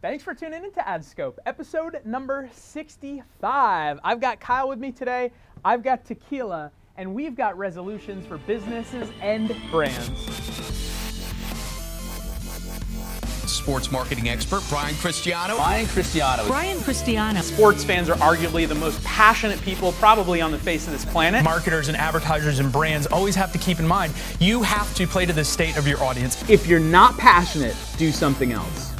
Thanks for tuning in to AdScope, episode number 65. I've got Kyle with me today, I've got tequila, and we've got resolutions for businesses and brands. Sports marketing expert Brian Cristiano. Brian Cristiano. Brian Cristiano. Sports fans are arguably the most passionate people probably on the face of this planet. Marketers and advertisers and brands always have to keep in mind you have to play to the state of your audience. If you're not passionate, do something else.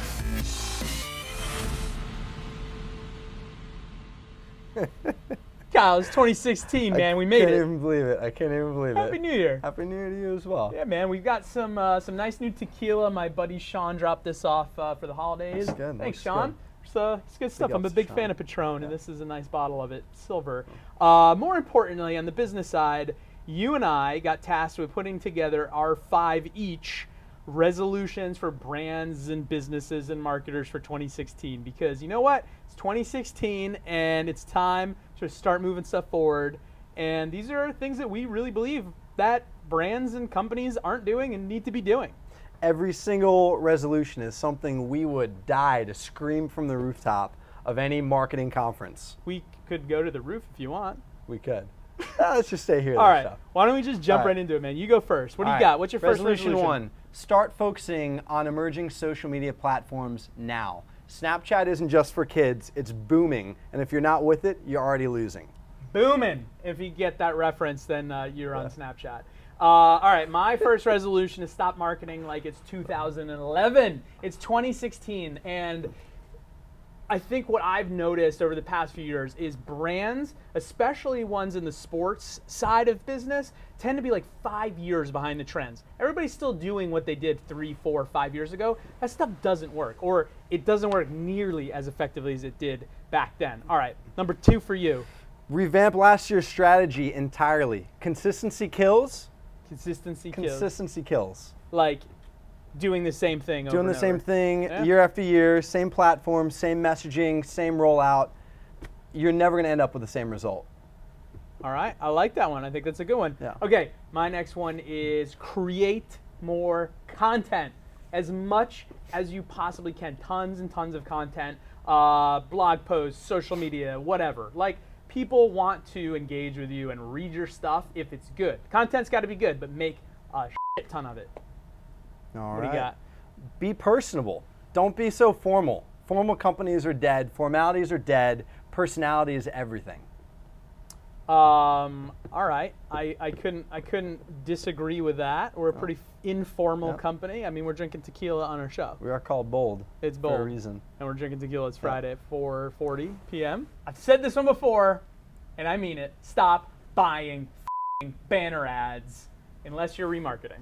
It's 2016, man. we made it. I can't even believe it. I can't even believe it. Happy New Year. Happy New Year to you as well. Yeah, man, we've got some uh, some nice new tequila. My buddy Sean dropped this off uh, for the holidays. Good, Thanks, Sean. good. It's, uh, it's good stuff. I'm a big fan of Patron, and this is a nice bottle of it, silver. Uh, more importantly, on the business side, you and I got tasked with putting together our five each resolutions for brands and businesses and marketers for 2016. Because you know what? It's 2016, and it's time to start moving stuff forward. And these are things that we really believe that brands and companies aren't doing and need to be doing. Every single resolution is something we would die to scream from the rooftop of any marketing conference. We could go to the roof if you want. We could. Let's just stay here. All right. so. Why don't we just jump right. right. into it, man? You go first. What do All you got? What's your first resolution, resolution? one? Start focusing on emerging social media platforms now. Snapchat isn't just for kids; it's booming, and if you're not with it, you're already losing. Booming. If you get that reference, then uh, you're on Snapchat. Uh, all right, my first resolution is stop marketing like it's 2011. It's 2016, and I think what I've noticed over the past few years is brands, especially ones in the sports side of business, tend to be like five years behind the trends. Everybody's still doing what they did three, four, five years ago. That stuff doesn't work, or it doesn't work nearly as effectively as it did back then. All right, number two for you Revamp last year's strategy entirely. Consistency kills. consistency kills. Consistency kills. like doing the same thing over doing the same over. thing Yeah. year after year, same platform, same messaging, same rollout, you're never going to end up with the same result. All right, I like that one. I think that's a good one. Yeah. Okay, my next one is create more content as much as you possibly can. Tons and tons of content, uh, blog posts, social media, whatever. Like people want to engage with you and read your stuff if it's good. Content's got to be good, but make a shit ton of it. All What do you got? Be personable. Don't be so formal. Formal companies are dead. Formalities are dead. Personality is everything. Um, all right, I, I couldn't I couldn't disagree with that. We're a pretty f- informal Yeah. company. I mean, we're drinking tequila on our show. We are called bold. It's Bold For a reason. and we're drinking tequila. It's Friday at 4:40 p.m. I've said this one before, and I mean it. Stop buying f***ing banner ads unless you're remarketing.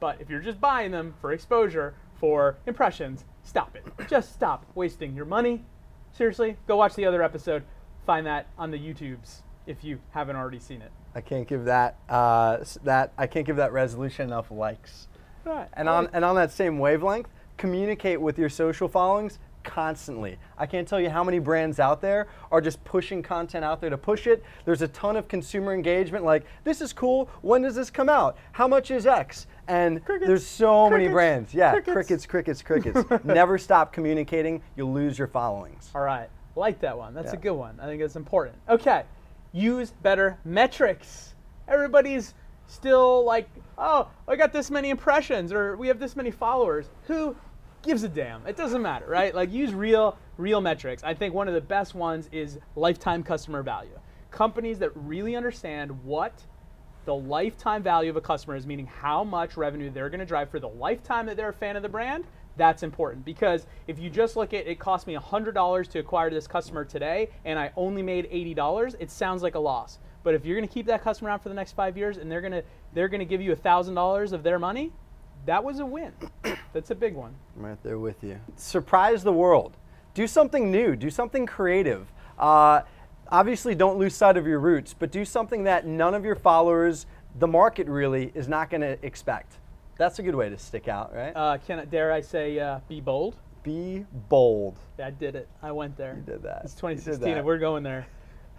But if you're just buying them for exposure, for impressions, stop it. Just stop wasting your money. Seriously, go watch the other episode. Find that on the YouTubes if you haven't already seen it. I can't give that uh, that I can't give that resolution enough likes. Right. And on and on that same wavelength, communicate with your social followings constantly. I can't tell you how many brands out there are just pushing content out there to push it. There's a ton of consumer engagement like this is cool. When does this come out? How much is X? And Crickets, there's so many brands. Yeah, crickets. crickets, crickets, crickets. Never stop communicating. You'll lose your followings. All right. Like that one. That's a good one. I think it's important. Okay. Use better metrics. Everybody's still like, oh, I got this many impressions or we have this many followers. Who gives a damn? It doesn't matter, right? Like use real real metrics. I think one of the best ones is lifetime customer value. Companies that really understand what the lifetime value of a customer is, meaning how much revenue they're going to drive for the lifetime that they're a fan of the brand, that's important. Because if you just look at it cost me $100 to acquire this customer today and I only made $80, it sounds like a loss. But if you're going to keep that customer around for the next five years and they're going to they're going to give you $1,000 of their money, that was a win. That's a big one. I'm right there with you. Surprise the world. Do something new. Do something creative. Uh, obviously, don't lose sight of your roots, but do something that none of your followers, the market really, is not going to expect. That's a good way to stick out, right? Uh, can I, dare I say, uh, be bold? Be bold. I did it. I went there. You did that. It's You did 2016, and we're going there.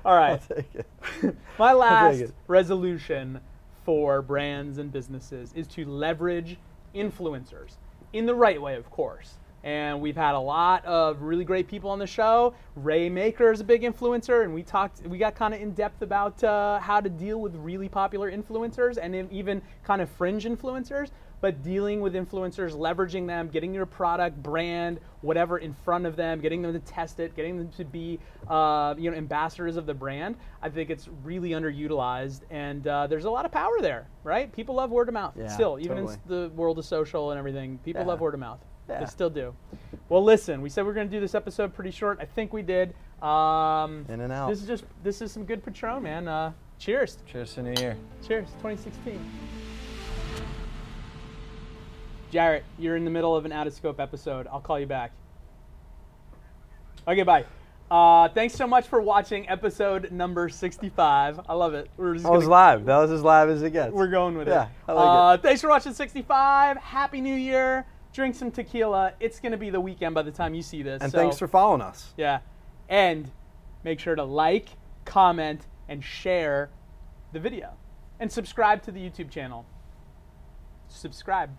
All right. I'll take it. My last resolution for brands and businesses is to leverage influencers in the right way, of course. And we've had a lot of really great people on the show. Ray Maker is a big influencer, and we talked, we got kind of in depth about uh, how to deal with really popular influencers and even kind of fringe influencers. But dealing with influencers, leveraging them, getting your product, brand, whatever in front of them, getting them to test it, getting them to be, uh, you know, ambassadors of the brand. I think it's really underutilized, and uh, there's a lot of power there, right? People love word of mouth. Yeah, Still, even totally. in the world of social and everything, people Yeah. love word of mouth. They still do. Well, listen, we said we are going to do this episode pretty short. I think we did. Um, In and out. This is just this is some good Patron, man. Uh, cheers. Cheers to New Year. Cheers. 2016. Jarrett, you're in the middle of an out of scope episode. I'll call you back. Okay, bye. Uh, thanks so much for watching episode number 65. I love it. We're just That was live. That was as live as it gets. we're going with Yeah, it. I like uh, it. Thanks for watching 65. Happy New Year. Drink some tequila. It's going to be the weekend by the time you see this. and so- thanks for following us. Yeah. And make sure to like, comment, and share the video. And subscribe to the YouTube channel. Subscribe.